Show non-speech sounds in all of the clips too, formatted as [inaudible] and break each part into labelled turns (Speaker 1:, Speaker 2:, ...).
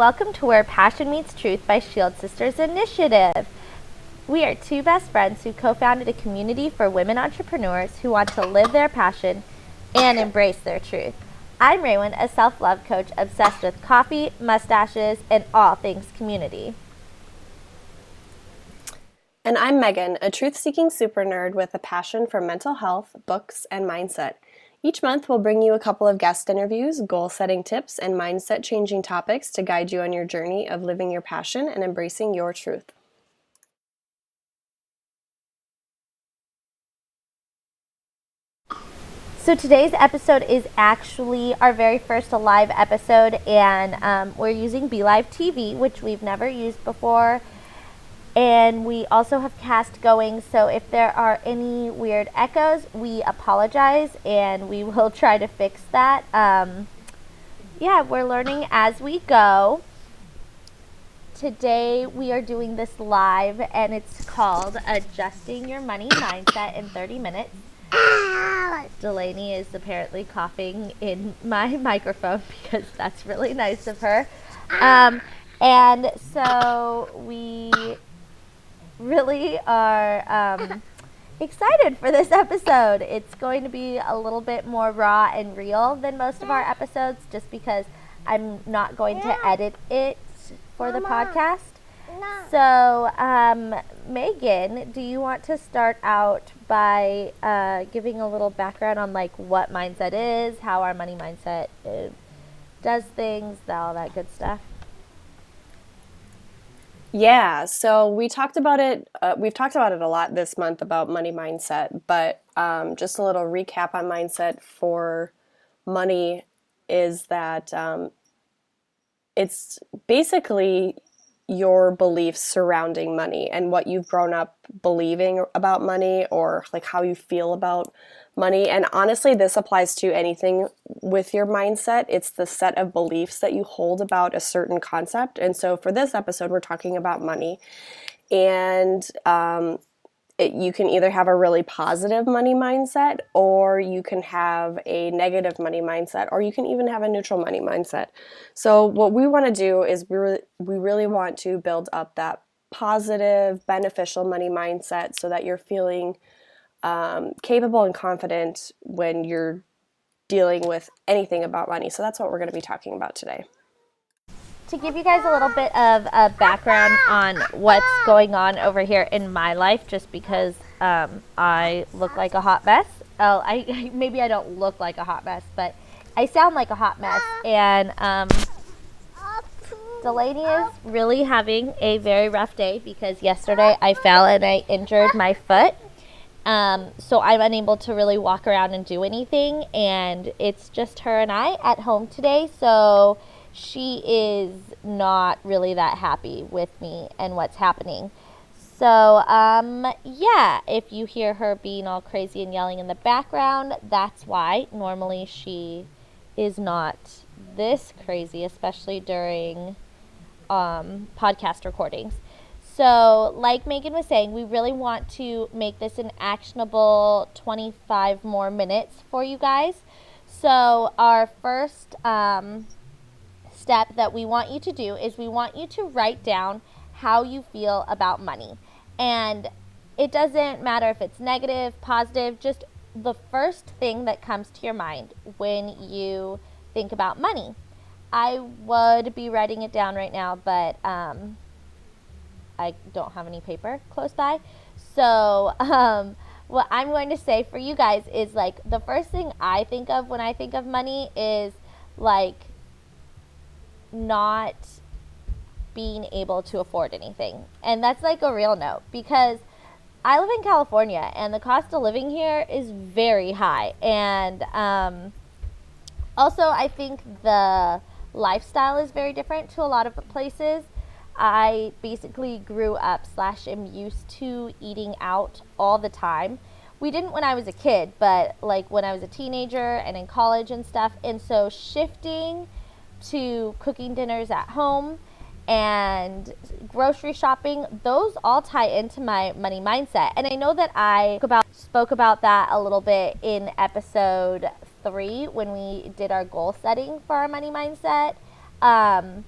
Speaker 1: welcome to Where Passion Meets Truth by Shield Sisters Initiative. We are two best friends who co founded a community for women entrepreneurs who want to live their passion and embrace their truth. I'm Raywin, a self love coach obsessed with coffee, mustaches, and all things community.
Speaker 2: And I'm Megan, a truth seeking super nerd with a passion for mental health, books, and mindset. Each month, we'll bring you a couple of guest interviews, goal setting tips, and mindset changing topics to guide you on your journey of living your passion and embracing your truth.
Speaker 1: So today's episode is actually our very first live episode, and um, we're using BeLive TV, which we've never used before and we also have cast going so if there are any weird echoes we apologize and we [laughs] will try to fix that. Um, yeah we're learning as we go. Today we are doing this live and it's called adjusting your money mindset in 30 minutes. Delaney is apparently coughing in my [laughs] microphone because that's really nice of her. Um, and so we really are um, [laughs] excited for this episode. It's going to be a little bit more raw and real than most of our episodes just because I'm not going to edit it for the podcast. So, um, Megan, do you want to start out by uh, giving a little background on like what mindset is, how our money mindset uh, does things, all that good stuff?
Speaker 2: Yeah, so we talked about it. Uh, we've talked about it a lot this month about money mindset, but um, just a little recap on mindset for money is that um, it's basically your beliefs surrounding money and what you've grown up believing about money or like how you feel about money. And honestly, this applies to anything with your mindset. It's the set of beliefs that you hold about a certain concept. And so for this episode, we're talking about money. And um, it, you can either have a really positive money mindset or you can have a negative money mindset or you can even have a neutral money mindset. So what we want to do is we really, we really want to build up that positive, beneficial money mindset so that you're feeling um, capable and confident when you're dealing with anything about money. So that's what we're going to be talking about today.
Speaker 1: To give you guys a little bit of a background on what's going on over here in my life, just because um, I look like a hot mess. Oh, I [laughs] maybe I don't look like a hot mess, but I sound like a hot mess. And um, Delaney is really having a very rough day because yesterday I fell and I injured my foot. Um, so I'm unable to really walk around and do anything, and it's just her and I at home today. So she is not really that happy with me and what's happening. So, um, yeah, if you hear her being all crazy and yelling in the background, that's why. Normally she is not this crazy, especially during um, podcast recordings. So, like Megan was saying, we really want to make this an actionable 25 more minutes for you guys. So, our first um, step that we want you to do is we want you to write down how you feel about money. And it doesn't matter if it's negative, positive, just the first thing that comes to your mind when you think about money. I would be writing it down right now, but um, I don't have any paper close by. So, [laughs] um, what I'm going to say for you guys is like the first thing I think of when I think of money is like not being able to afford anything. And that's like a real note because I live in California and the cost of living here is very high. And um, also, I think the lifestyle is very different to a lot of places. I basically grew up slash am used to eating out all the time. We didn't when I was a kid, but like when I was a teenager and in college and stuff. And so shifting to cooking dinners at home and grocery shopping, those all tie into my money mindset. And I know that I spoke about, spoke about that a little bit in episode three when we did our goal setting for our money mindset. Um,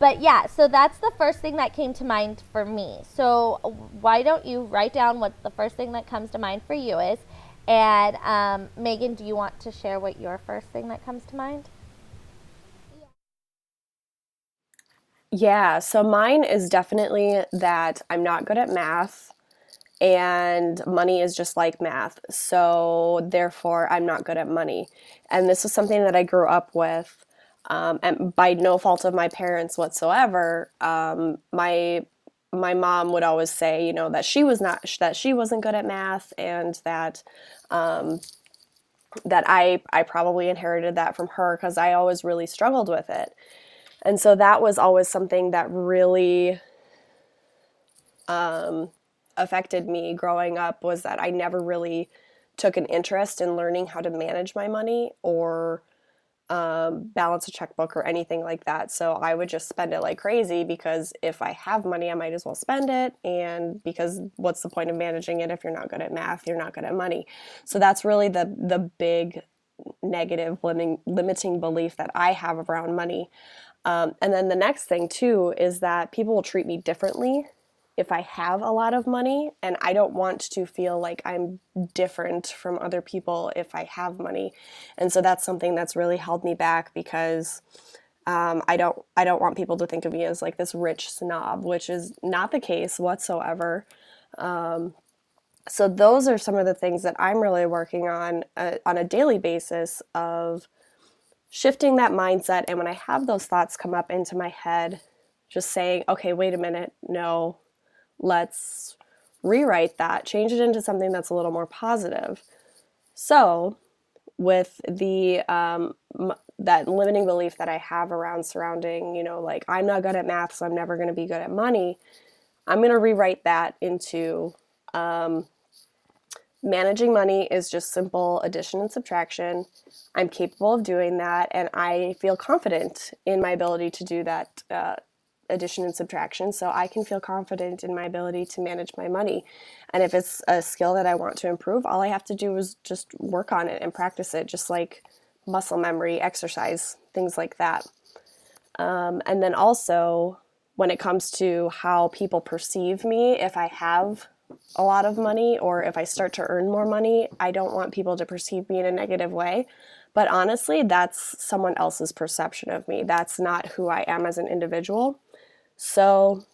Speaker 1: but yeah, so that's the first thing that came to mind for me. So why don't you write down what the first thing that comes to mind for you is? And um, Megan, do you want to share what your first thing that comes to mind?
Speaker 2: Yeah, so mine is definitely that I'm not good at math and money is just like math. So therefore, I'm not good at money. And this is something that I grew up with. Um, and by no fault of my parents whatsoever, um, my my mom would always say, you know, that she was not that she wasn't good at math, and that um, that I I probably inherited that from her because I always really struggled with it. And so that was always something that really um, affected me growing up was that I never really took an interest in learning how to manage my money or um, balance a checkbook or anything like that. So I would just spend it like crazy because if I have money, I might as well spend it. And because what's the point of managing it if you're not good at math, you're not good at money. So that's really the the big negative limiting limiting belief that I have around money. Um, and then the next thing too is that people will treat me differently if I have a lot of money, and I don't want to feel like I'm different from other people if I have money. And so that's something that's really held me back because um, I don't I don't want people to think of me as like this rich snob, which is not the case whatsoever. Um, so those are some of the things that I'm really working on uh, on a daily basis of shifting that mindset. And when I have those thoughts come up into my head, just saying, okay, wait a minute, no, let's rewrite that, change it into something that's a little more positive. So, with the um, m- that limiting belief that I have around surrounding, you know, like I'm not good at math, so I'm never going to be good at money. I'm going to rewrite that into um, managing money is just simple addition and subtraction. I'm capable of doing that, and I feel confident in my ability to do that uh, addition and subtraction. So I can feel confident in my ability to manage my money. And if it's a skill that I want to improve, all I have to do is just work on it and practice it, just like muscle memory, exercise, things like that. Um, and then also, when it comes to how people perceive me, if I have a lot of money or if I start to earn more money, I don't want people to perceive me in a negative way. But honestly, that's someone else's perception of me. That's not who I am as an individual. So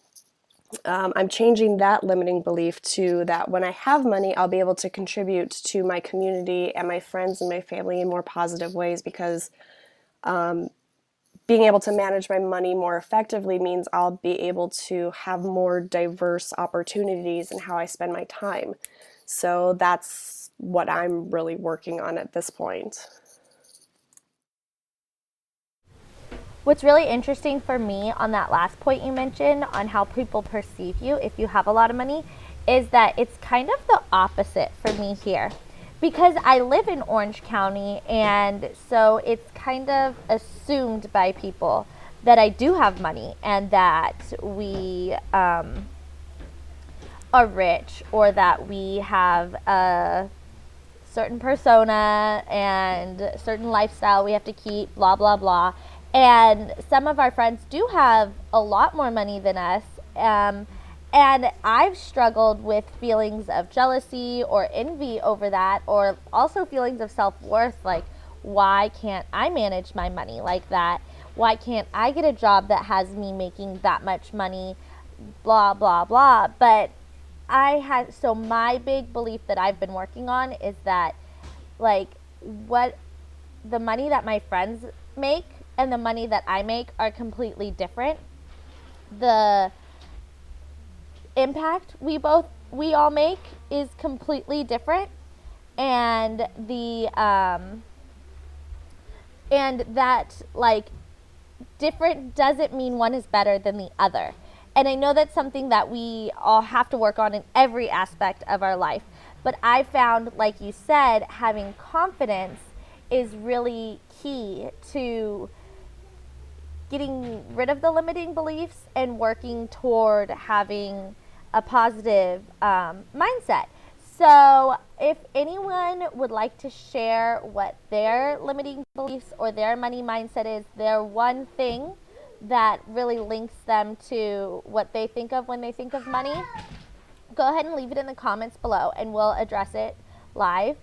Speaker 2: um, I'm changing that limiting belief to that when I have money, I'll be able to contribute to my community and my friends and my family in more positive ways because um, being able to manage my money more effectively means I'll be able to have more diverse opportunities in how I spend my time. So that's what I'm really working on at this point.
Speaker 1: What's really interesting for me on that last point you mentioned on how people perceive you if you have a lot of money is that it's kind of the opposite for me here. Because I live in Orange County, and so it's kind of assumed by people that I do have money and that we um, are rich or that we have a certain persona and certain lifestyle we have to keep, blah, blah, blah. And some of our friends do have a lot more money than us. Um, and I've struggled with feelings of jealousy or envy over that, or also feelings of self worth like, why can't I manage my money like that? Why can't I get a job that has me making that much money? Blah, blah, blah. But I had, so my big belief that I've been working on is that, like, what the money that my friends make and the money that I make are completely different. The impact we both we all make is completely different and the um and that like different doesn't mean one is better than the other. And I know that's something that we all have to work on in every aspect of our life. But I found, like you said, having confidence is really key to getting rid of the limiting beliefs and working toward having a positive um, mindset. So, if anyone would like to share what their limiting beliefs or their money mindset is, their one thing that really links them to what they think of when they think of money, go ahead and leave it in the comments below and we'll address it live.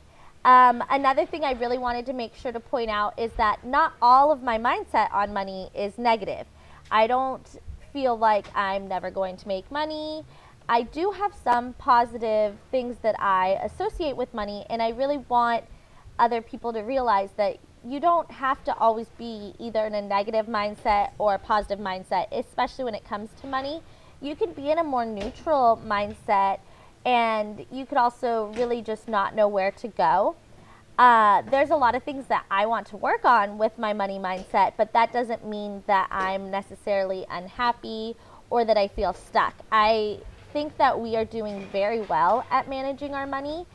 Speaker 1: Um, another thing I really wanted to make sure to point out is that not all of my mindset on money is negative. I don't feel like I'm never going to make money. I do have some positive things that I associate with money, and I really want other people to realize that you don't have to always be either in a negative mindset or a positive mindset, especially when it comes to money. You can be in a more neutral mindset and you could also really just not know where to go. Uh, there's a lot of things that I want to work on with my money mindset, but that doesn't mean that I'm necessarily unhappy or that I feel stuck. I think that we are doing very well at managing our money,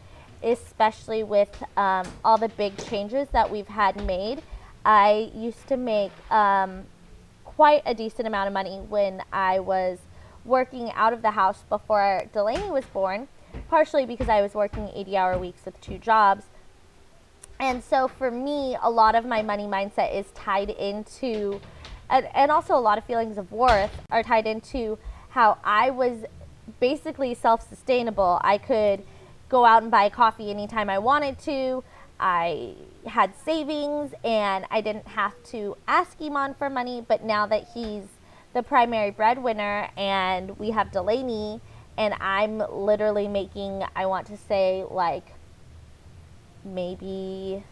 Speaker 1: especially with um, all the big changes that we've had made. I used to make um, quite a decent amount of money when I was working out of the house before Delaney was born, partially because I was working 80 hour weeks with two jobs. And so for me, a lot of my money mindset is tied into, and, and also a lot of feelings of worth are tied into how I was basically self sustainable. I could go out and buy coffee anytime I wanted to. I had savings and I didn't have to ask Iman for money, but now that he's the primary breadwinner and we have Delaney and I'm literally making I want to say like maybe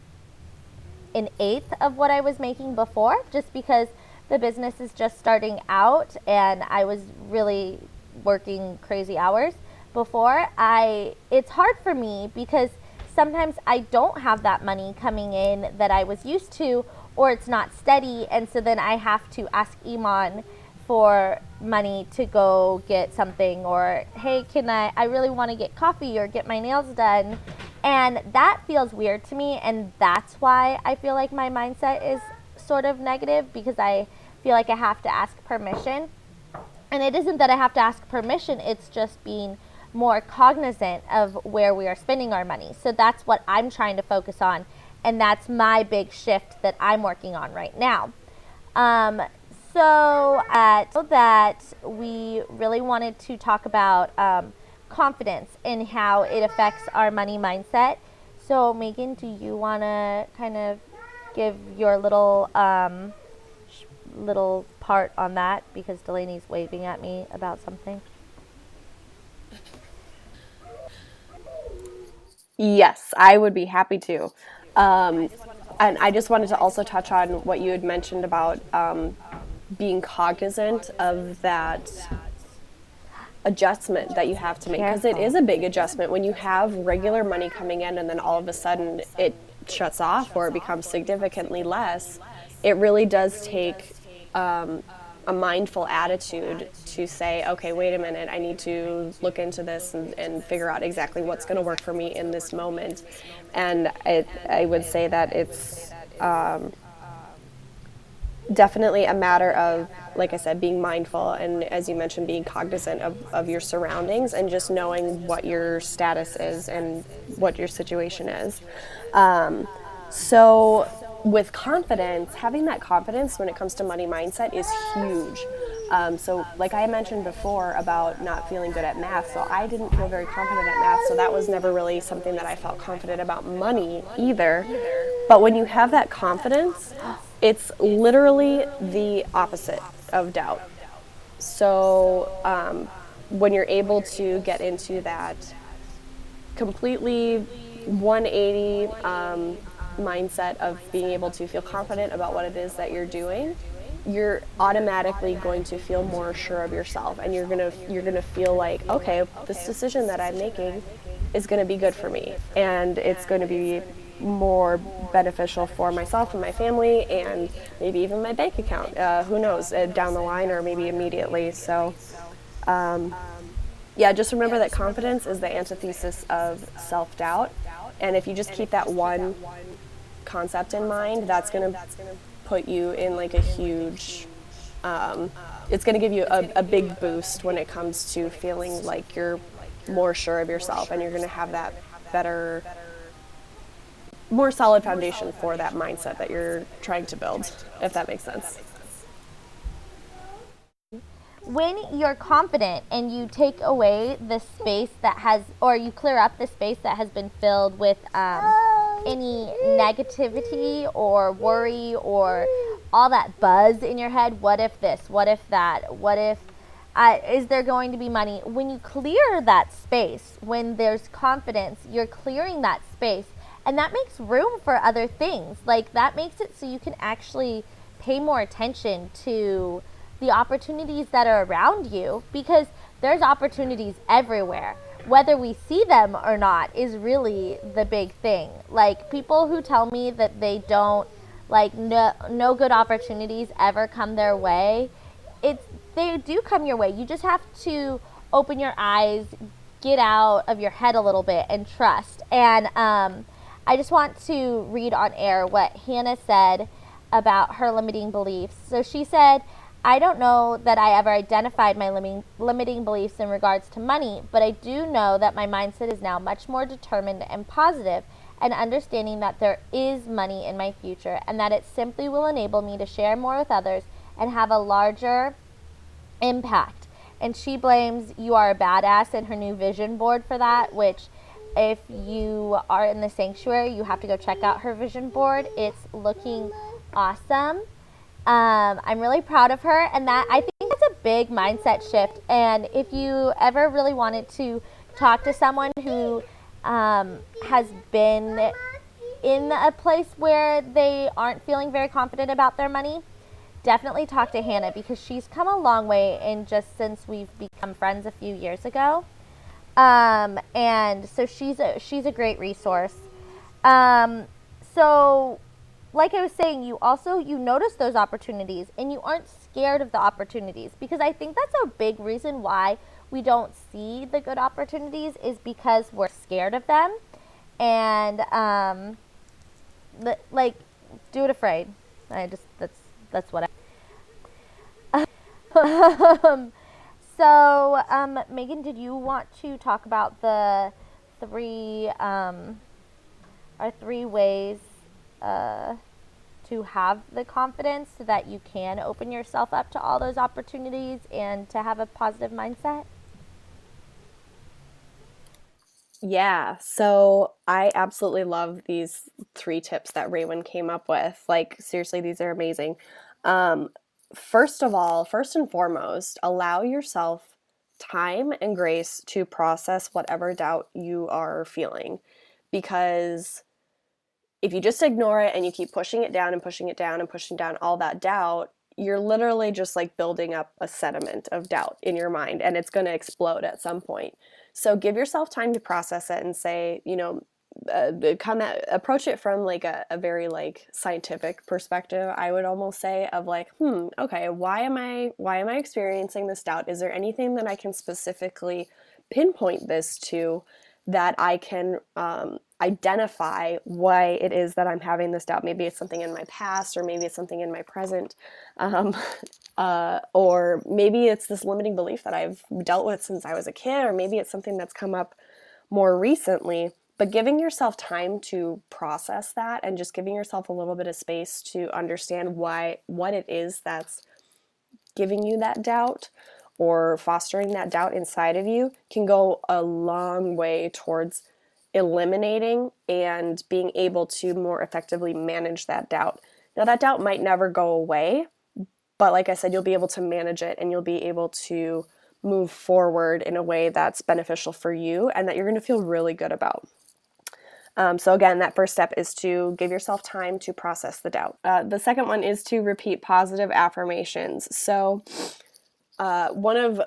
Speaker 1: an eighth of what I was making before just because the business is just starting out and I was really working crazy hours before. I it's hard for me because sometimes I don't have that money coming in that I was used to or it's not steady and so then I have to ask Iman for money to go get something or hey can i i really want to get coffee or get my nails done. And that feels weird to me and that's why i feel like my mindset is sort of negative because i feel like i have to ask permission. And it isn't that i have to ask permission it's just being more cognizant of where we are spending our money. So that's what i'm trying to focus on and that's my big shift that i'm working on right now. Um, so at that we really wanted to talk about um, confidence and how it affects our money mindset. So Megan, do you want to kind of give your little um, sh- little part on that because Delaney's waving at me about something?
Speaker 2: Yes, I would be happy to. Um, and I just wanted to also touch on what you had mentioned about um, being cognizant of that adjustment that you have to make. Because it is a big adjustment when you have regular money coming in and then all of a sudden it shuts off or it becomes significantly less it really does take um, a mindful attitude to say okay wait a minute i need to look into this and, and figure out exactly what's going to work for me in this moment. And it, i would say that it's um, definitely a matter of, like I said, being mindful and, as you mentioned, being cognizant of, of your surroundings and just knowing what your status is and what your situation is. Um, so, with confidence, having that confidence when it comes to money mindset is huge. Um, so, like I mentioned before about not feeling good at math, so I didn't feel very confident at math, so that was never really something that I felt confident about money either. But when you have that confidence, it's literally the opposite of doubt. So um, when you're able to get into that completely 180 um, mindset of being able to feel confident about what it is that you're doing, you're automatically going to feel more sure of yourself, and you're gonna you're gonna feel like, okay, this decision that I'm making is to be good for me, and it's to be more beneficial for myself and my family and maybe even my bank account. Uh, who knows, uh, down the line or maybe immediately. So, um, yeah, just remember that confidence is the antithesis of self doubt. And if you just keep that one concept in mind, that's going to put you in like a huge, um, it's going to give you a, a big boost when it comes to feeling like you're more sure of yourself and you're going to have that better more solid foundation for that mindset that you're trying to build, if that makes sense.
Speaker 1: when you're confident and you take away the space that has, or you clear up the space that has been filled with um, any negativity or worry or all that buzz in your head. What if this? What if that? What if uh, is there going to be money? When you clear that space, when there's confidence, you're clearing that space. And that makes room for other things. Like that makes it so you can actually pay more attention to the opportunities that are around you because there's opportunities everywhere. Whether we see them or not is really the big thing. Like people who tell me that they don't like no no good opportunities ever come their way, it's they do come your way. You just have to open your eyes, get out of your head a little bit, and trust. And um, I just want to read on air what Hannah said about her limiting beliefs. So she said, I don't know that I ever identified my limiting, limiting beliefs in regards to money, but I do know that my mindset is now much more determined and positive and understanding that there is money in my future and that it simply will enable me to share more with others and have a larger impact. And she blames You Are a Badass and her new vision board for that, which, if you are in the sanctuary, you have to go check out her vision board. It's looking awesome. Um, I'm really proud of her, and that I think that's a big mindset shift. And if you ever really wanted to talk to someone who um, has been in a place where they aren't feeling very confident about their money, definitely talk to Hannah because she's come a long way in just since we've become friends a few years ago. Um, and so she's a she's a great resource. Um, so like I was saying, you also you notice those opportunities and you aren't scared of the opportunities because I think that's a big reason why we don't see the good opportunities is because we're scared of them and um, like do it afraid. I just that's that's what I [laughs] um, so, um, Megan, did you want to talk about the three, um, our three ways uh, to have the confidence so that you can open yourself up to all those opportunities and to have a positive mindset?
Speaker 2: Yeah, so I absolutely love these three tips that Raywin came up with. Like, seriously, these are amazing. Um, first of all, first and foremost, allow yourself time and grace to process whatever doubt you are feeling. Because if you just ignore it and you keep pushing it down and pushing it down and pushing down all that doubt, you're literally just like building up a sediment of doubt in your mind and it's going to explode at some point. So give yourself time to process it and say, you know, uh, come at, approach it from like a, a very like scientific perspective i would almost say of like hmm okay why am i why am i experiencing this doubt? Is there anything that i can specifically pinpoint this to that i can um, identify why it is that i'm having this doubt? Maybe it's something in my past or maybe it's something in my present um, [laughs] uh, or maybe it's this limiting belief that i've dealt with since i was a kid or maybe it's something that's come up more recently but giving yourself time to process that and just giving yourself a little bit of space to understand why what it is that's giving you that doubt or fostering that doubt inside of you can go a long way towards eliminating and being able to more effectively manage that doubt. Now, that doubt might never go away, but like I said, you'll be able to manage it and you'll be able to move forward in a way that's beneficial for you and that you're going to feel really good about. Um, so, again, that first step is to give yourself time to process the doubt. Uh, the second one is to repeat positive affirmations. So, uh, one of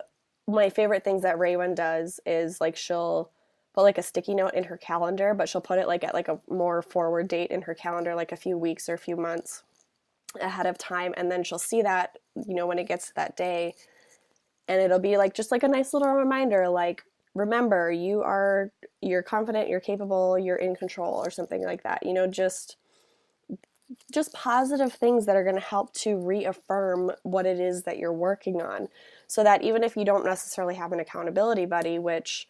Speaker 2: my favorite things that Raywin does is like she'll put like a sticky note in her calendar, but she'll put it like at like a more forward date in her calendar, like a few weeks or a few months ahead of time. And then she'll see that, you know, when it gets to that day. And it'll be like just like a nice little reminder, like, remember you are you're confident you're capable you're in control or something like that you know just just positive things that are going to help to reaffirm what it is that you're working on. So that even if you don't necessarily have an accountability buddy which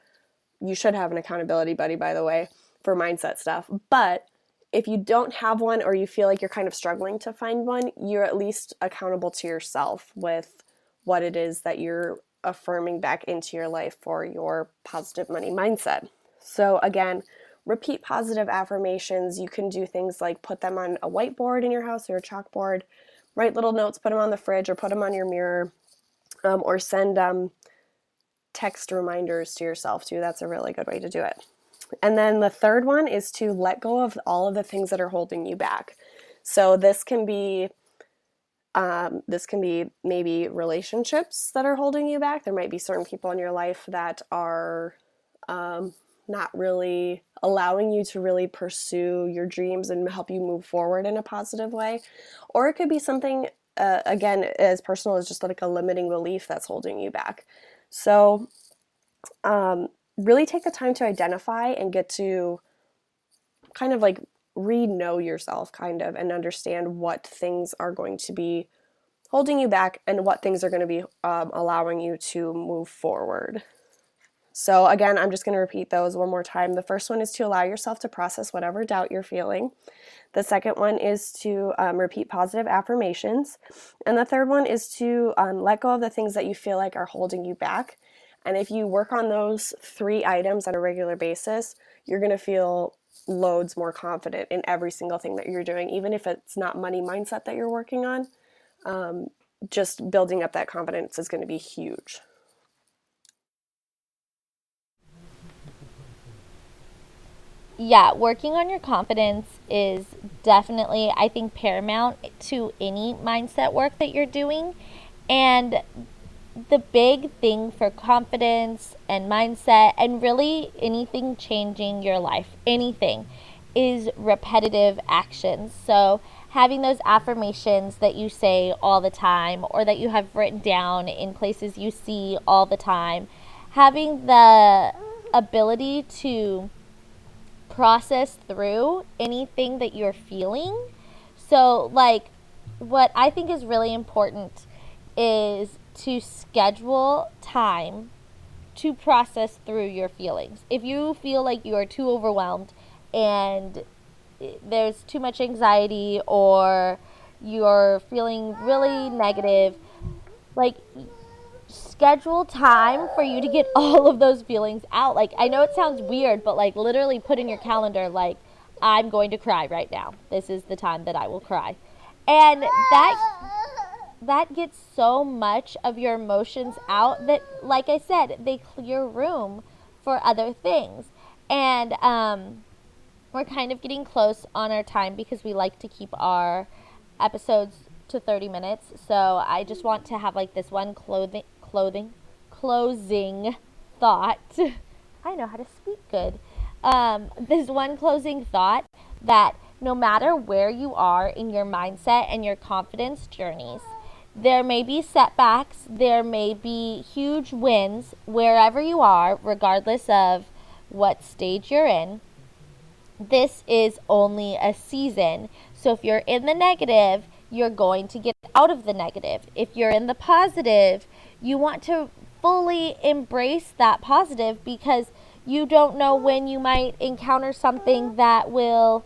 Speaker 2: you should have an accountability buddy by the way for mindset stuff but if you don't have one or you feel like you're kind of struggling to find one you're at least accountable to yourself with what it is that you're affirming back into your life for your positive money mindset. So, again, repeat positive affirmations. You can do things like put them on a whiteboard in your house or a chalkboard, write little notes, put them on the fridge, or put them on your mirror, um, or send um, text reminders to yourself too. That's a really good way to do it. And then the third one is to let go of all of the things that are holding you back. So this can be um, this can be maybe relationships that are holding you back. There might be certain people in your life that are um, not really allowing you to really pursue your dreams and help you move forward in a positive way. Or it could be something, uh, again, as personal as just like a limiting belief that's holding you back. So, um, really take the time to identify and get to kind of like re know yourself, kind of, and understand what things are going to be holding you back and what things are going to be um, allowing you to move forward. So, again, I'm just going to repeat those one more time. The first one is to allow yourself to process whatever doubt you're feeling. The second one is to um, repeat positive affirmations. And the third one is to um, let go of the things that you feel like are holding you back. And if you work on those three items on a regular basis, you're going to feel loads more confident in every single thing that you're doing, even if it's not money mindset that you're working on. Um, just building up that confidence is going to be huge.
Speaker 1: yeah, working on your confidence is definitely, I think, paramount to any mindset work that you're doing. And the big thing for confidence and mindset, and really anything changing your life, anything, is repetitive actions. So, having those affirmations that you say all the time or that you have written down in places you see all the time, having the ability to process through anything that you're feeling. So, like, what I think is really important is to schedule time to process through your feelings. If you feel like you are too overwhelmed and there's too much anxiety or you're feeling really negative, like schedule time for you to get [laughs] all of those feelings out. Like, I know it sounds weird, but like, literally put in your calendar, like, I'm going to cry right now. This is the time that I will cry. And that that gets so much of your emotions out that like I said, they clear room for other things. And um we're kind of getting close on our time because we like to keep our episodes to 30 minutes. So I just want to have like this one clothing clothing, closing thought. [laughs] I know how to speak good. Um, this one closing thought that no matter where you are in your mindset and your confidence journeys, there may be setbacks, there may be huge wins wherever you are, regardless of what stage you're in. This is only a season. So if you're in the negative, you're going to get out of the negative. If you're in the positive, you want to fully embrace that positive because you don't know when you might encounter something that will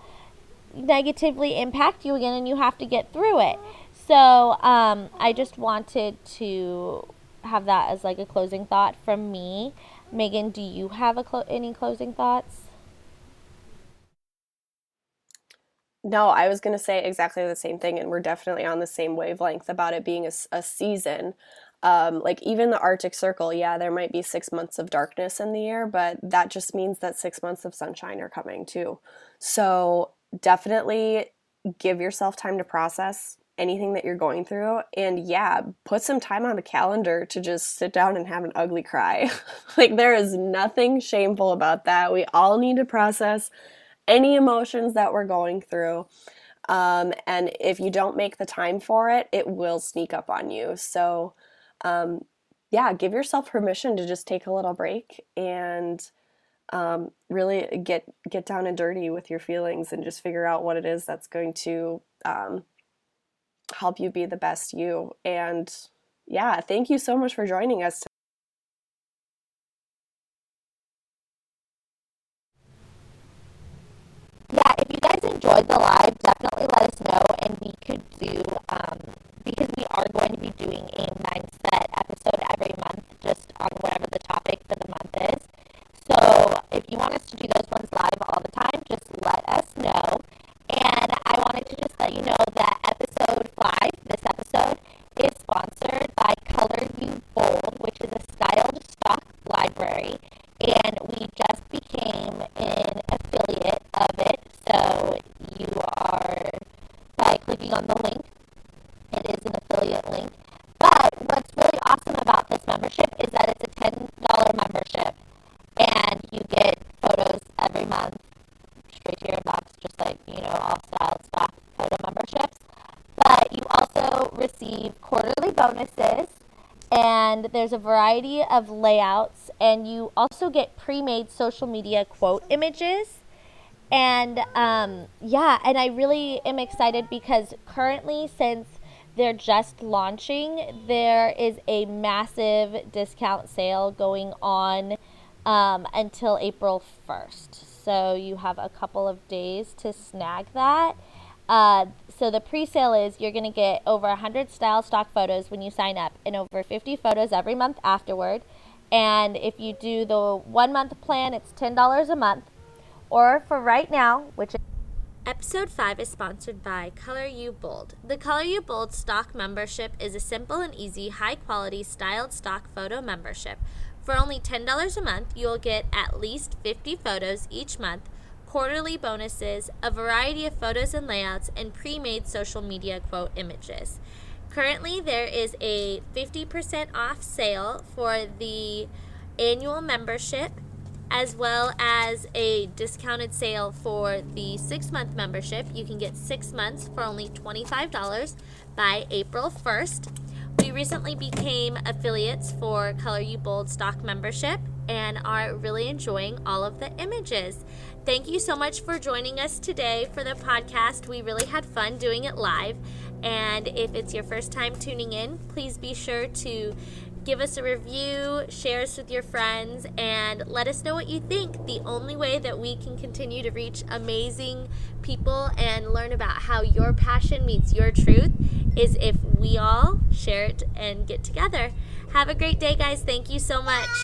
Speaker 1: negatively impact you again and you have to get through it. So um, I just wanted to have that as like a closing thought from me. Megan, do you have a clo- any closing thoughts?
Speaker 2: No, I was going to say exactly the same thing, and we're definitely on the same wavelength about it being a, a season. Um, like even the Arctic Circle, yeah, there might be six months of darkness in the year, but that just means that six months of sunshine are coming too. So definitely give yourself time to process anything that you're going through. And yeah, put some time on the calendar to just sit down and have an ugly cry. [laughs] like there is nothing shameful about that. We all need to process any emotions that we're going through. Um, and if you don't make the time for it, it will sneak up on you. So, um, yeah, give yourself permission to just take a little break and um, really get get down and dirty with your feelings and just figure out what it is that's going to um, help you be the best you. And yeah, thank you so much for joining us.
Speaker 1: Yeah, if you guys enjoyed the live, definitely let us know, and we could do um, because we are going to be doing a mindset episode every month just on whatever the topic for the month is. So if you want us to do those ones live all the time, just let us know. And I wanted to just let you know that episode five, this episode, is sponsored by Color You Bold, which is a styled stock library. And we just became an affiliate of it. So you are by clicking on the link. It is an affiliate link. But what's really awesome about this membership is that it's a $10 membership and you get photos every month straight to your box, just like, you know, all styled stock photo memberships. But you also receive quarterly bonuses and there's a variety of layouts and you also get pre-made social media quote images. And um, yeah and i really am excited because currently since they're just launching there is a massive discount sale going on um, until april 1st so you have a couple of days to snag that. Uh, so the pre-sale is you're going to get over 100 style stock photos when you sign up and over 50 photos every month afterward and if you do the one month plan it's $10 a month or for right now which is Episode 5 is sponsored by Color You Bold. The Color You Bold stock membership is a simple and easy, high quality, styled stock photo membership. For only $10 a month, you'll get at least 50 photos each month quarterly bonuses, a variety of photos and layouts, and pre made social media quote images. Currently, there is a 50% off sale for the annual membership, as well as a discounted sale for the six month membership. You can get six months for only $25 by April 1st. We recently became affiliates for Color You Bold stock membership and are really enjoying all of the images. Thank you so much for joining us today for the podcast. We really had fun doing it live. And if it's your first time tuning in, please be sure to give us a review, share us with your friends, and let us know what you think. The only way that we can continue to reach amazing people and learn about how your passion meets your truth is if we all share it and get together. Have a great day, guys. Thank you so much.